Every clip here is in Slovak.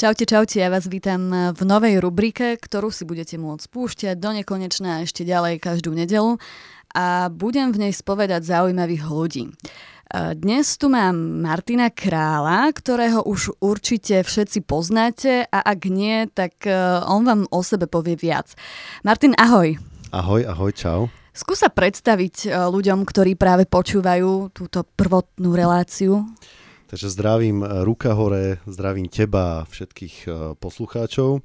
Čaute, čaute, ja vás vítam v novej rubrike, ktorú si budete môcť spúšťať do nekonečna a ešte ďalej každú nedelu a budem v nej spovedať zaujímavých ľudí. Dnes tu mám Martina Krála, ktorého už určite všetci poznáte a ak nie, tak e, on vám o sebe povie viac. Martin, ahoj. Ahoj, ahoj, čau. Skúsa predstaviť e, ľuďom, ktorí práve počúvajú túto prvotnú reláciu. Takže zdravím e, Ruka hore, zdravím teba a všetkých e, poslucháčov.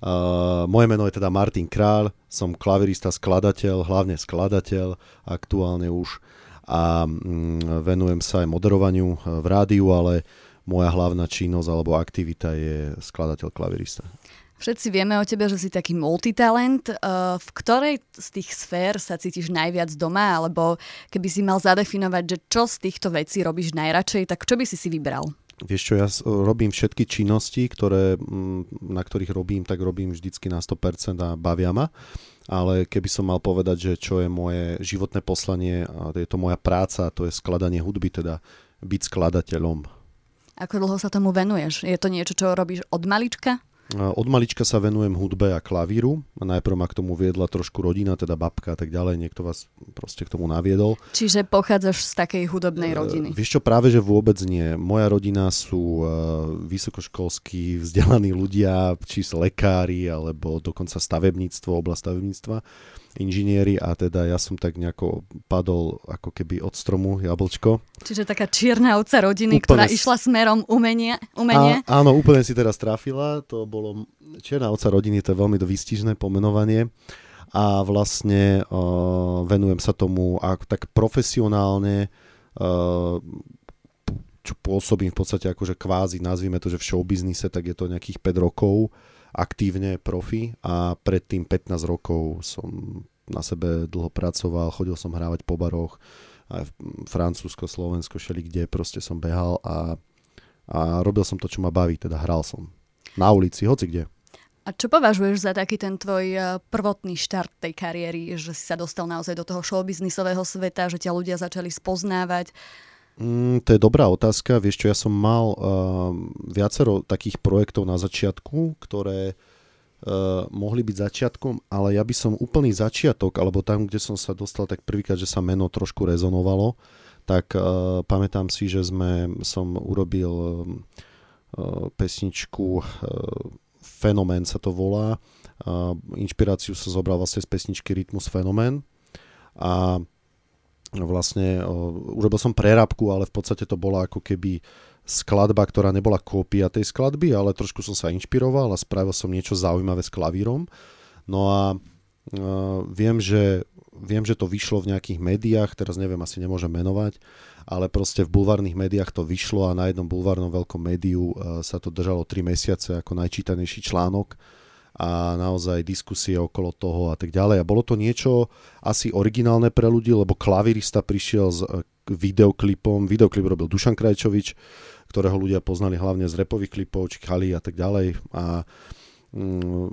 Uh, moje meno je teda Martin Král, som klavirista, skladateľ, hlavne skladateľ aktuálne už a mm, venujem sa aj moderovaniu v rádiu, ale moja hlavná činnosť alebo aktivita je skladateľ klavirista. Všetci vieme o tebe, že si taký multitalent. V ktorej z tých sfér sa cítiš najviac doma? Alebo keby si mal zadefinovať, že čo z týchto vecí robíš najradšej, tak čo by si si vybral? Vieš čo, ja robím všetky činnosti, ktoré, mm, na ktorých robím, tak robím vždycky na 100% a bavia ma. Ale keby som mal povedať, že čo je moje životné poslanie, a je to moja práca, to je skladanie hudby, teda byť skladateľom. Ako dlho sa tomu venuješ? Je to niečo, čo robíš od malička? Od malička sa venujem hudbe a klavíru. Najprv ma k tomu viedla trošku rodina, teda babka a tak ďalej. Niekto vás proste k tomu naviedol. Čiže pochádzaš z takej hudobnej rodiny? Uh, vieš čo, práve že vôbec nie. Moja rodina sú uh, vysokoškolskí vzdelaní ľudia, či lekári, alebo dokonca stavebníctvo, oblasť stavebníctva inžinieri a teda ja som tak nejako padol ako keby od stromu jablčko. Čiže taká čierna ovca rodiny, úplne ktorá s... išla smerom umenie. umenie. A, áno, úplne si teraz trafila. To bolo čierna ovca rodiny, to je veľmi výstižné pomenovanie a vlastne uh, venujem sa tomu ak, tak profesionálne uh, čo pôsobím v podstate akože kvázi, nazvime to, že v showbiznise, tak je to nejakých 5 rokov aktívne profi a predtým 15 rokov som na sebe dlho pracoval, chodil som hrávať po baroch, aj Francúzsko, Slovensko, šeli kde, proste som behal a, a robil som to, čo ma baví, teda hral som. Na ulici, hoci kde. A čo považuješ za taký ten tvoj eh, prvotný štart tej kariéry, že si sa dostal naozaj do toho showbiznisového sveta, že ťa ľudia začali spoznávať? Mm, to je dobrá otázka. Vieš čo, ja som mal uh, viacero takých projektov na začiatku, ktoré uh, mohli byť začiatkom, ale ja by som úplný začiatok, alebo tam, kde som sa dostal tak prvýkrát, že sa meno trošku rezonovalo, tak uh, pamätám si, že sme, som urobil uh, pesničku uh, Fenomén sa to volá. Uh, inšpiráciu som zobral vlastne z pesničky Rytmus Fenomén. A vlastne uh, urobil som prerábku, ale v podstate to bola ako keby skladba, ktorá nebola kópia tej skladby, ale trošku som sa inšpiroval a spravil som niečo zaujímavé s klavírom. No a uh, viem, že, viem, že to vyšlo v nejakých médiách, teraz neviem, asi nemôžem menovať, ale proste v bulvárnych médiách to vyšlo a na jednom bulvárnom veľkom médiu uh, sa to držalo 3 mesiace ako najčítanejší článok a naozaj diskusie okolo toho a tak ďalej. A bolo to niečo asi originálne pre ľudí, lebo klavirista prišiel s e, videoklipom, videoklip robil Dušan Krajčovič, ktorého ľudia poznali hlavne z repových klipov, či Kali a tak ďalej. A mm,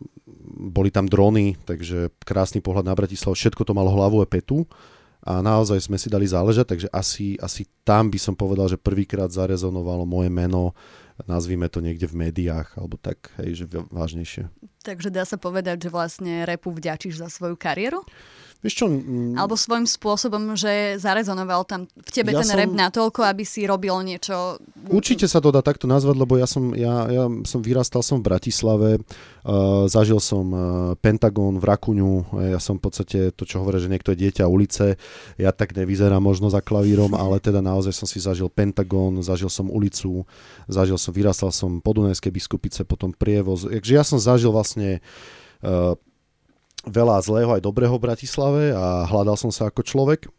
boli tam drony, takže krásny pohľad na Bratislav, všetko to malo hlavu a petu a naozaj sme si dali záležať, takže asi, asi tam by som povedal, že prvýkrát zarezonovalo moje meno nazvime to niekde v médiách, alebo tak, hej, že vážnejšie. Takže dá sa povedať, že vlastne repu vďačíš za svoju kariéru? Vieš čo, Alebo svojím spôsobom, že zarezonoval tam v tebe ja ten som, rap natoľko, aby si robil niečo... Určite sa to dá takto nazvať, lebo ja som, ja, ja som vyrastal som v Bratislave, uh, zažil som uh, Pentagon v Rakuňu, ja som v podstate to, čo hovorí, že niekto je dieťa ulice, ja tak nevyzerám možno za klavírom, ale teda naozaj som si zažil Pentagon, zažil som ulicu, zažil som, vyrastal som po Dunajskej biskupice, potom prievoz, takže ja som zažil vlastne uh, veľa zlého aj dobrého v Bratislave a hľadal som sa ako človek.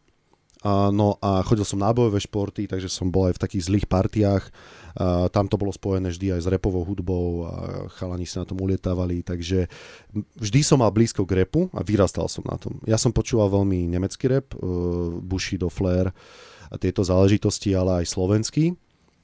A, no a chodil som na bojové športy, takže som bol aj v takých zlých partiách. A, tam to bolo spojené vždy aj s repovou hudbou a chalani sa na tom ulietávali, takže vždy som mal blízko k repu a vyrastal som na tom. Ja som počúval veľmi nemecký rep, uh, Bushido, Flair a tieto záležitosti, ale aj slovenský.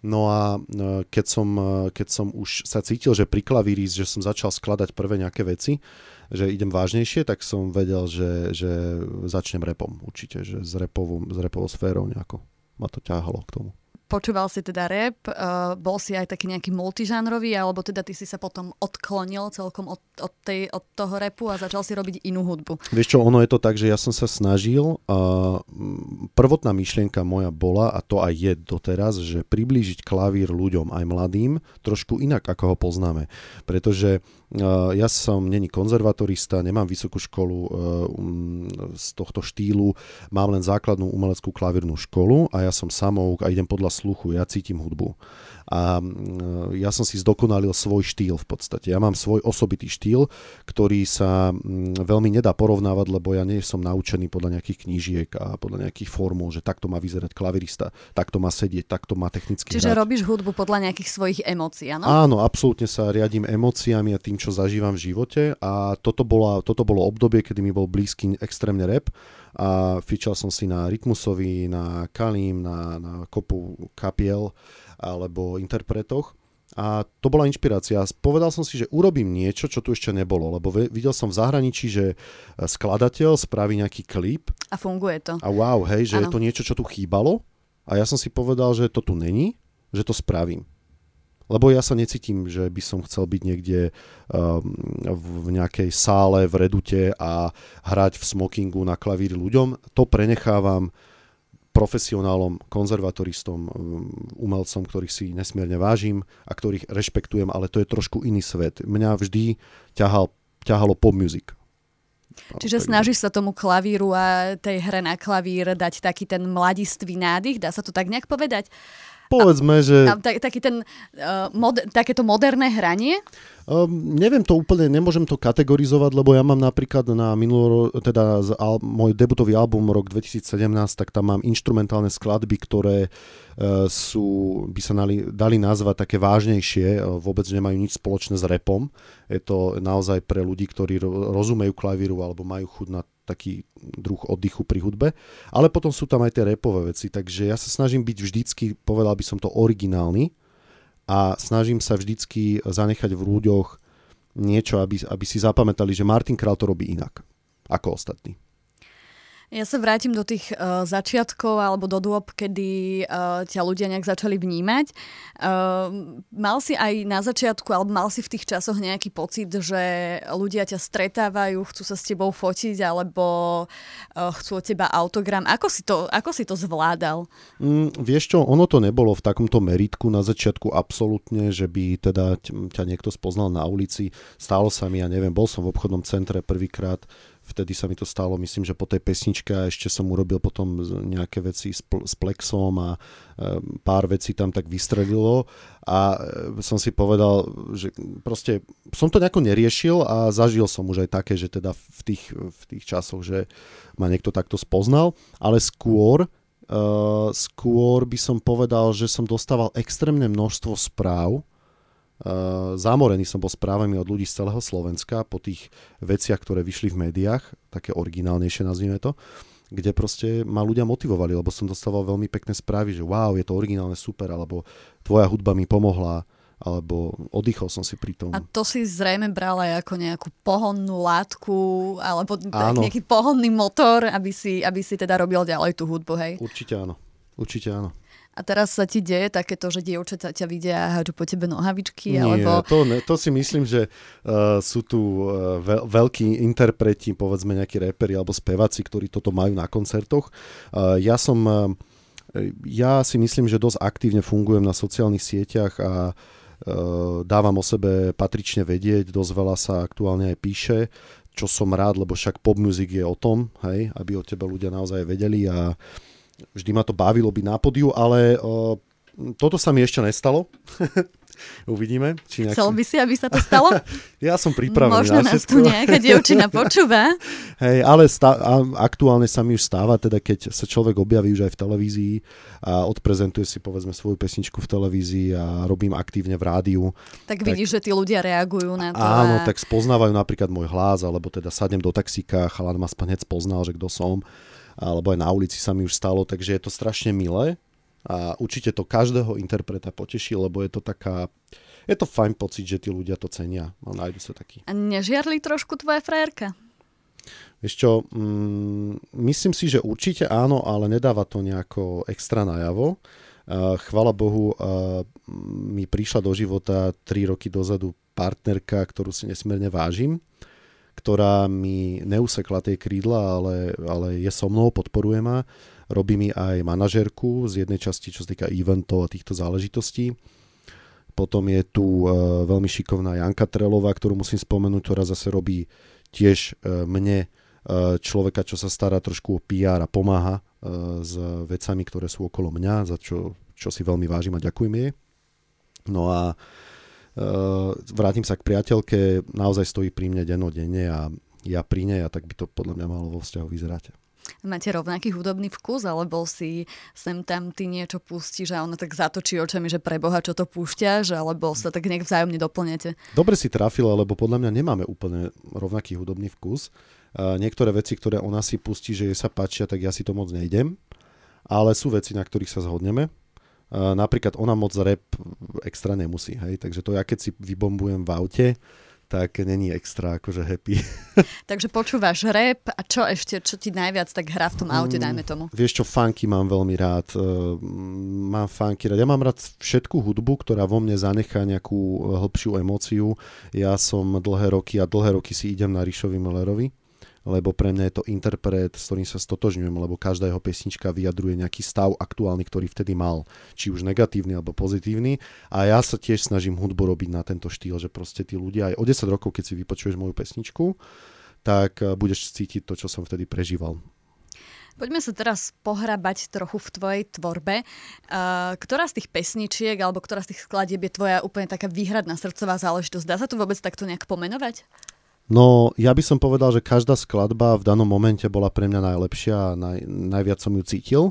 No a uh, keď som, uh, keď som už sa cítil, že pri klavíri, že som začal skladať prvé nejaké veci, že idem vážnejšie, tak som vedel, že, že začnem repom určite, že s, repovou, s repovou sférou nejako ma to ťahalo k tomu. počúval si teda rap, uh, bol si aj taký nejaký multižánrový, alebo teda ty si sa potom odklonil celkom od, od, tej, od toho repu a začal si robiť inú hudbu? Vieš čo, ono je to tak, že ja som sa snažil, uh, prvotná myšlienka moja bola, a to aj je doteraz, že priblížiť klavír ľuďom, aj mladým, trošku inak, ako ho poznáme. Pretože ja som není konzervatorista, nemám vysokú školu uh, um, z tohto štýlu, mám len základnú umeleckú klavírnu školu a ja som samouk a idem podľa sluchu, ja cítim hudbu. A mm, ja som si zdokonalil svoj štýl v podstate. Ja mám svoj osobitý štýl, ktorý sa mm, veľmi nedá porovnávať, lebo ja nie som naučený podľa nejakých knížiek a podľa nejakých formul, že takto má vyzerať klavirista, takto má sedieť, takto má technicky Čiže hrať. robíš hudbu podľa nejakých svojich emócií, áno? Áno, absolútne sa riadím emóciami a tým, čo zažívam v živote a toto, bola, toto bolo obdobie, kedy mi bol blízky extrémne rap a fičal som si na Rytmusovi, na Kalim, na, na kopu kapiel alebo interpretoch. A to bola inšpirácia. Povedal som si, že urobím niečo, čo tu ešte nebolo, lebo videl som v zahraničí, že e, skladateľ spraví nejaký klip. A funguje to. A wow, hej, že ano. je to niečo, čo tu chýbalo. A ja som si povedal, že to tu není, že to spravím. Lebo ja sa necítim, že by som chcel byť niekde um, v nejakej sále v redute a hrať v smokingu na klavíri ľuďom. To prenechávam profesionálom, konzervatoristom, um, umelcom, ktorých si nesmierne vážim a ktorých rešpektujem, ale to je trošku iný svet. Mňa vždy ťahal, ťahalo pop music. Čiže tak... snažíš sa tomu klavíru a tej hre na klavír dať taký ten mladistvý nádych, dá sa to tak nejak povedať? Povedzme, že... A, tak, taký ten, uh, mod, takéto moderné hranie? Um, neviem to úplne, nemôžem to kategorizovať, lebo ja mám napríklad na minulý, teda z al, môj debutový album rok 2017, tak tam mám instrumentálne skladby, ktoré uh, sú, by sa nali, dali nazvať také vážnejšie, uh, vôbec nemajú nič spoločné s repom. Je to naozaj pre ľudí, ktorí ro, rozumejú klavíru alebo majú chud na taký druh oddychu pri hudbe. Ale potom sú tam aj tie repové veci, takže ja sa snažím byť vždycky, povedal by som to, originálny a snažím sa vždycky zanechať v ľuďoch niečo, aby, aby si zapamätali, že Martin Král to robí inak ako ostatní. Ja sa vrátim do tých uh, začiatkov alebo do dôb, kedy uh, ťa ľudia nejak začali vnímať. Uh, mal si aj na začiatku, alebo mal si v tých časoch nejaký pocit, že ľudia ťa stretávajú, chcú sa s tebou fotiť, alebo uh, chcú od teba autogram. Ako si to, ako si to zvládal? Mm, vieš čo, ono to nebolo v takomto meritku na začiatku absolútne, že by teda ťa niekto spoznal na ulici. Stálo sa mi, ja neviem, bol som v obchodnom centre prvýkrát, vtedy sa mi to stalo, myslím, že po tej pesničke ešte som urobil potom nejaké veci s, pl- s plexom a e, pár vecí tam tak vystredilo a e, som si povedal, že proste som to nejako neriešil a zažil som už aj také, že teda v tých, v tých časoch, že ma niekto takto spoznal, ale skôr Uh, skôr by som povedal, že som dostával extrémne množstvo správ zamorený som bol správami od ľudí z celého Slovenska po tých veciach, ktoré vyšli v médiách, také originálnejšie nazvime to, kde proste ma ľudia motivovali, lebo som dostával veľmi pekné správy, že wow, je to originálne super, alebo tvoja hudba mi pomohla, alebo oddychol som si pri tom. A to si zrejme bral aj ako nejakú pohonnú látku, alebo áno. nejaký pohonný motor, aby si, aby si teda robil ďalej tú hudbu, hej? Určite áno. Určite áno. A teraz sa ti deje takéto, že dievčatá ťa vidia a hádžu po tebe nohavičky? Nie, alebo... to, ne, to si myslím, že uh, sú tu uh, veľ, veľkí interpreti, povedzme nejakí reperi alebo speváci, ktorí toto majú na koncertoch. Uh, ja som, uh, ja si myslím, že dosť aktívne fungujem na sociálnych sieťach a uh, dávam o sebe patrične vedieť, dosť veľa sa aktuálne aj píše, čo som rád, lebo však pop music je o tom, hej, aby o tebe ľudia naozaj vedeli a uh, Vždy ma to bavilo byť na podiu, ale uh, toto sa mi ešte nestalo. Uvidíme. Či nejaký... Chcel by si, aby sa to stalo? ja som pripravený Možno na nás tu nejaká dievčina počúva. Hej, ale stá- aktuálne sa mi už stáva, teda keď sa človek objaví už aj v televízii a odprezentuje si povedzme svoju pesničku v televízii a robím aktívne v rádiu. Tak, tak vidíš, že tí ľudia reagujú na to. Áno, a... tak spoznávajú napríklad môj hlas, alebo teda sadnem do taxíka, chalan ma hneď spoznal, že kto som alebo aj na ulici sa mi už stalo, takže je to strašne milé a určite to každého interpreta poteší, lebo je to taká, je to fajn pocit, že tí ľudia to cenia a nájdu sa takí. A nežiarli trošku tvoja frajerka? Vieš čo, mm, myslím si, že určite áno, ale nedáva to nejako extra najavo. chvala Bohu, mi prišla do života 3 roky dozadu partnerka, ktorú si nesmierne vážim, ktorá mi neusekla tie krídla, ale, ale je so mnou, podporuje ma. Robí mi aj manažerku z jednej časti, čo sa týka eventov a týchto záležitostí. Potom je tu veľmi šikovná Janka Trelová, ktorú musím spomenúť, ktorá zase robí tiež mne človeka, čo sa stará trošku o PR a pomáha s vecami, ktoré sú okolo mňa, za čo, čo si veľmi vážim a ďakujem jej. No a vrátim sa k priateľke, naozaj stojí pri mne dennodenne a ja pri nej a tak by to podľa mňa malo vo vzťahu vyzerať. Máte rovnaký hudobný vkus, alebo si sem tam ty niečo pustíš a ona tak zatočí očami, že pre Boha čo to púšťaš, alebo sa tak nejak vzájomne doplňate? Dobre si trafila, lebo podľa mňa nemáme úplne rovnaký hudobný vkus niektoré veci, ktoré ona si pustí, že jej sa páčia, tak ja si to moc nejdem. Ale sú veci, na ktorých sa zhodneme. Napríklad ona moc rap extra nemusí, hej? takže to ja keď si vybombujem v aute, tak není extra akože happy. Takže počúvaš rap a čo ešte, čo ti najviac tak hrá v tom aute, dajme mm, tomu? Vieš čo, funky mám veľmi rád. Uh, mám funky rád. Ja mám rád všetku hudbu, ktorá vo mne zanechá nejakú hĺbšiu emóciu. Ja som dlhé roky a dlhé roky si idem na Ríšovi Millerovi lebo pre mňa je to interpret, s ktorým sa stotožňujem, lebo každá jeho pesnička vyjadruje nejaký stav aktuálny, ktorý vtedy mal, či už negatívny alebo pozitívny. A ja sa tiež snažím hudbu robiť na tento štýl, že proste tí ľudia aj o 10 rokov, keď si vypočuješ moju pesničku, tak eh, budeš cítiť to, čo som vtedy prežíval. Poďme sa teraz pohrabať trochu v tvojej tvorbe. Uh, ktorá z tých pesničiek alebo ktorá z tých skladieb je tvoja úplne taká výhradná srdcová záležitosť? Dá sa to vôbec takto nejak pomenovať? No, ja by som povedal, že každá skladba v danom momente bola pre mňa najlepšia a naj, najviac som ju cítil.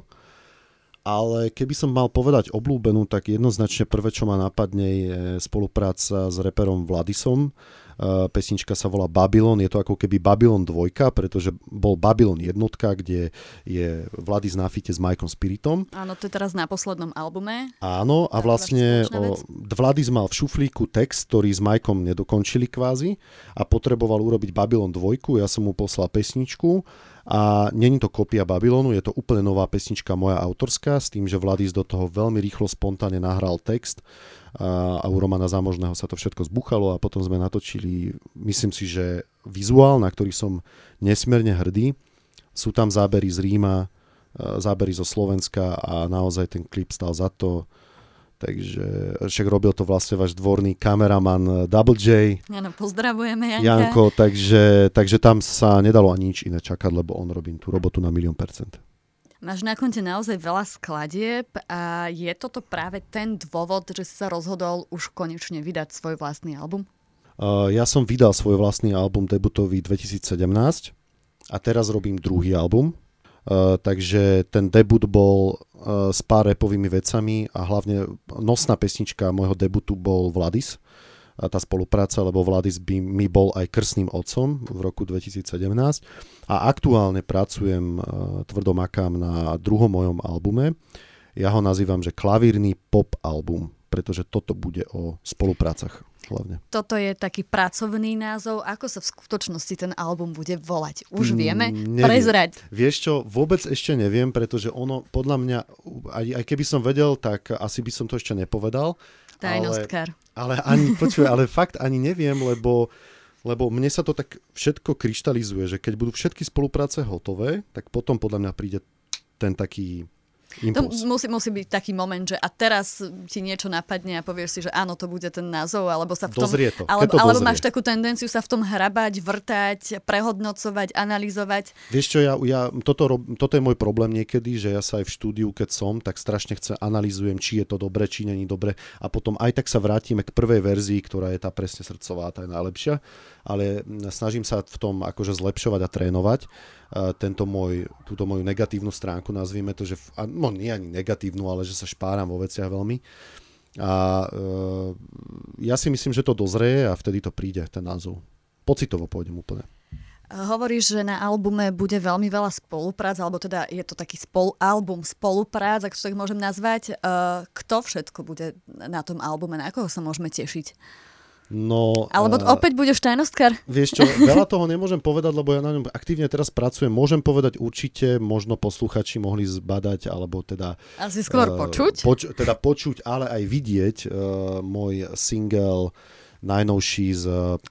Ale keby som mal povedať oblúbenú, tak jednoznačne prvé, čo ma napadne, je spolupráca s reperom Vladisom, pesnička sa volá Babylon, je to ako keby Babylon 2, pretože bol Babylon jednotka, kde je Vladis na fite s Mikeom Spiritom. Áno, to je teraz na poslednom albume. Áno, a vlastne Vladis mal v šuflíku text, ktorý s Mikeom nedokončili kvázi a potreboval urobiť Babylon 2, ja som mu poslal pesničku a není to kopia Babylonu, je to úplne nová pesnička moja autorská, s tým, že Vladis do toho veľmi rýchlo, spontánne nahral text a u Romana Zámožného sa to všetko zbuchalo a potom sme natočili, myslím si, že vizuál, na ktorý som nesmierne hrdý. Sú tam zábery z Ríma, zábery zo Slovenska a naozaj ten klip stal za to. Takže však robil to vlastne váš dvorný kameraman eh, Double J. Áno, pozdravujeme Janka. Janko, takže, takže tam sa nedalo ani nič iné čakať, lebo on robí tú robotu na milión percent. Máš na konte naozaj veľa skladieb a je toto práve ten dôvod, že si sa rozhodol už konečne vydať svoj vlastný album? Ja som vydal svoj vlastný album debutový 2017 a teraz robím druhý album, takže ten debut bol s pár repovými vecami a hlavne nosná pesnička môjho debutu bol Vladis, tá spolupráca, lebo Vladis by mi bol aj krstným otcom v roku 2017 a aktuálne pracujem, uh, tvrdo makám na druhom mojom albume. Ja ho nazývam, že klavírny pop album, pretože toto bude o spoluprácach hlavne. Toto je taký pracovný názov. Ako sa v skutočnosti ten album bude volať? Už mm, vieme? Mm, Prezrať. Vieš čo, vôbec ešte neviem, pretože ono, podľa mňa, aj, aj keby som vedel, tak asi by som to ešte nepovedal. Tajnostkár. Ale, ale ani, počuj, ale fakt ani neviem, lebo lebo mne sa to tak všetko kryštalizuje, že keď budú všetky spolupráce hotové, tak potom podľa mňa príde ten taký Impuls. To musí, musí byť taký moment, že a teraz ti niečo napadne a povieš si, že áno, to bude ten názov, alebo sa v tom... Dozrie to. Alebo, to alebo máš takú tendenciu sa v tom hrabať, vrtať, prehodnocovať, analyzovať. Vieš čo, ja, ja, toto, toto je môj problém niekedy, že ja sa aj v štúdiu, keď som, tak strašne chce analýzujem, či je to dobre, či není dobre a potom aj tak sa vrátime k prvej verzii, ktorá je tá presne srdcová, tá je najlepšia, ale snažím sa v tom akože zlepšovať a trénovať tento môj, túto moju negatívnu stránku, nazvime to, že, no nie ani negatívnu, ale že sa špáram vo veciach veľmi. A uh, ja si myslím, že to dozrie a vtedy to príde, ten názov. Pocitovo pôjdem úplne. Hovoríš, že na albume bude veľmi veľa spoluprác, alebo teda je to taký spol, album spoluprác, ak to tak môžem nazvať. Uh, kto všetko bude na tom albume, na koho sa môžeme tešiť? No, Alebo a- opäť budeš tajnostkar? Vieš čo, veľa toho nemôžem povedať, lebo ja na ňom aktívne teraz pracujem. Môžem povedať určite, možno posluchači mohli zbadať, alebo teda... Asi skôr eh, počuť? Poč- teda počuť, ale aj vidieť uh, môj single najnovší z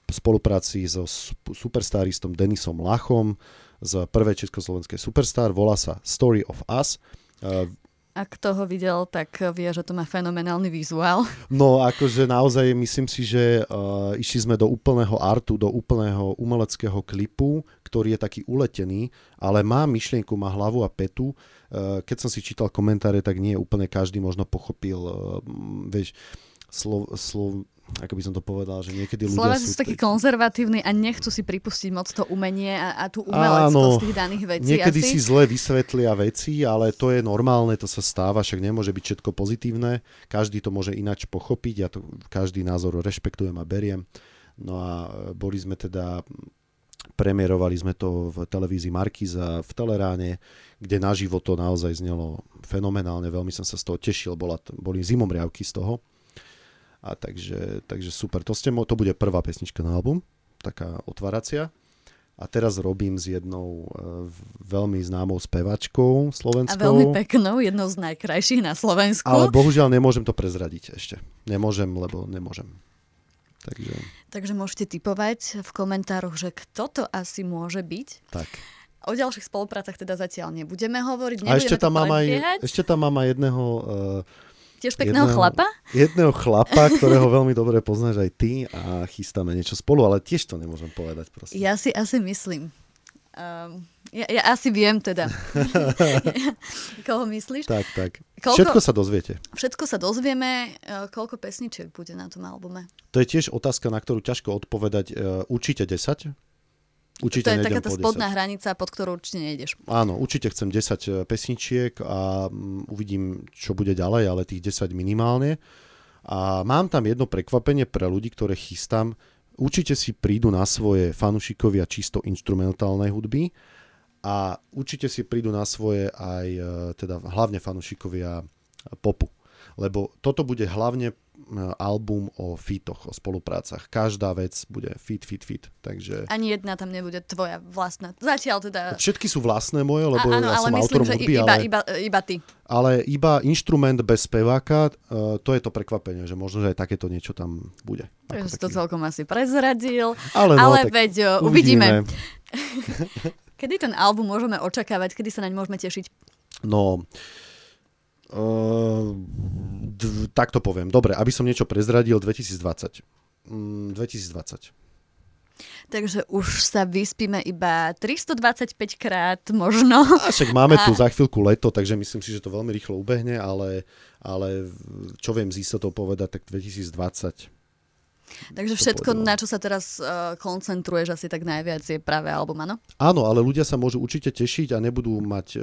spolupráci so sup- superstaristom Denisom Lachom z prvej československej Superstar. Volá sa Story of Us. Uh, Ak kto ho videl, tak vie, že to má fenomenálny vizuál. No akože naozaj myslím si, že uh, išli sme do úplného artu, do úplného umeleckého klipu, ktorý je taký uletený, ale má myšlienku, má hlavu a petu. Uh, keď som si čítal komentáre, tak nie úplne každý možno pochopil, uh, vieš, slov, slov, ako by som to povedal, že niekedy ľudia Slováci sú... sú takí konzervatívni a nechcú si pripustiť moc to umenie a, a tú umeleckosť Áno, tých daných vecí. Niekedy asi. si zle vysvetlia veci, ale to je normálne, to sa stáva, však nemôže byť všetko pozitívne. Každý to môže ináč pochopiť, ja to každý názor rešpektujem a beriem. No a e, boli sme teda, premiérovali sme to v televízii Markiza v Teleráne, kde naživo to naozaj znelo fenomenálne, veľmi som sa z toho tešil, bola, boli zimomriavky z toho. A takže, takže super, to, ste, mo- to bude prvá pesnička na album, taká otváracia. A teraz robím s jednou e, veľmi známou spevačkou A slovenskou. veľmi peknou, jednou z najkrajších na Slovensku. ale bohužiaľ nemôžem to prezradiť ešte. Nemôžem, lebo nemôžem. Takže Takže môžete typovať v komentároch, že kto to asi môže byť. tak. O ďalších spoluprácach teda zatiaľ nebudeme hovoriť, A nebudeme ešte to tam, mám aj, ešte tam mám aj jedného, uh, Tiež pekného jedného- chlapa. jedného chlapa, ktorého veľmi dobre poznáš aj ty a chystáme niečo spolu, ale tiež to nemôžem povedať. Prosím. Ja si asi myslím. Um, ja, ja asi viem teda. Koho myslíš? Tak, tak. Koľko- Všetko sa dozviete. Všetko sa dozvieme, uh, koľko pesničiek bude na tom albume. To je tiež otázka, na ktorú ťažko odpovedať. Uh, určite 10. Určite to je taká tá po 10. spodná hranica, pod ktorú určite nejdeš. Áno, určite chcem 10 pesničiek a mm, uvidím, čo bude ďalej, ale tých 10 minimálne. A mám tam jedno prekvapenie pre ľudí, ktoré chystám. Určite si prídu na svoje fanušikovia čisto instrumentálnej hudby a určite si prídu na svoje aj e, teda hlavne fanušikovia popu. Lebo toto bude hlavne album o fitoch, o spoluprácach. Každá vec bude fit, fit, fit. Takže Ani jedna tam nebude tvoja vlastná. Zatiaľ teda... všetky sú vlastné moje, lebo A- áno, ja ale som myslím, autorom že hudby, iba, ale... iba, iba ty. ale iba inštrument bez speváka, uh, to je to prekvapenie, že možno, že aj takéto niečo tam bude. Ako Takže si to taký- celkom asi prezradil. ale, no, ale tak veď o, uvidíme. Kedy ten album môžeme očakávať? Kedy sa naň môžeme tešiť? No, uh, d- tak to poviem. Dobre, aby som niečo prezradil, 2020. Mm, 2020. Takže už sa vyspíme iba 325 krát možno. A však máme tu A- za chvíľku leto, takže myslím si, že to veľmi rýchlo ubehne, ale, ale čo viem z istotou povedať, tak 2020. Takže všetko, na čo sa teraz uh, koncentruješ asi tak najviac je práve album, áno? Áno, ale ľudia sa môžu určite tešiť a nebudú mať, e,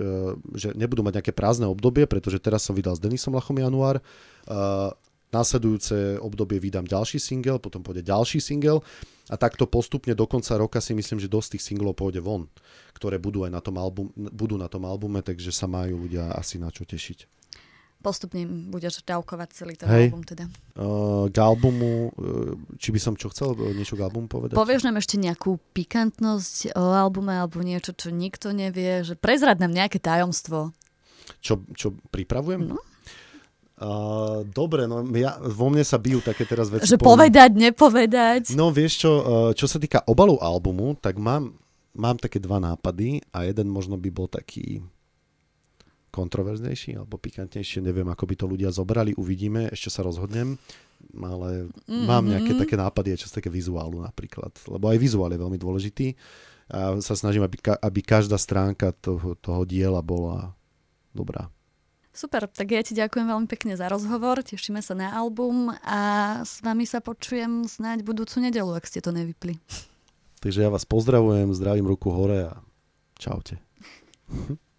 že nebudú mať nejaké prázdne obdobie, pretože teraz som vydal s Denisom Lachom január. E, Následujúce obdobie vydám ďalší single, potom pôjde ďalší single a takto postupne do konca roka si myslím, že dosť tých singlov pôjde von, ktoré budú aj na tom, album, budú na tom albume, takže sa majú ľudia asi na čo tešiť. Postupne budeš dávkovať celý ten Hej. album teda. Uh, k albumu, uh, či by som čo chcel, e, niečo k albumu povedať? Povieš nám ešte nejakú pikantnosť o albume alebo niečo, čo nikto nevie, že prezrad nám nejaké tajomstvo. Čo, čo pripravujem? No. Uh, dobre, no ja, vo mne sa bijú také teraz veci. Že poviem- povedať, nepovedať. No vieš čo, uh, čo sa týka obalu albumu, tak mám, mám také dva nápady a jeden možno by bol taký kontroverznejší alebo pikantnejšie, neviem, ako by to ľudia zobrali, uvidíme, ešte sa rozhodnem, ale mm-hmm. mám nejaké také nápady, aj sa také vizuálu napríklad, lebo aj vizuál je veľmi dôležitý a sa snažím, aby, ka- aby každá stránka toho, toho diela bola dobrá. Super, tak ja ti ďakujem veľmi pekne za rozhovor, tešíme sa na album a s vami sa počujem snáď budúcu nedelu, ak ste to nevypli. Takže ja vás pozdravujem, zdravím ruku hore a čaute.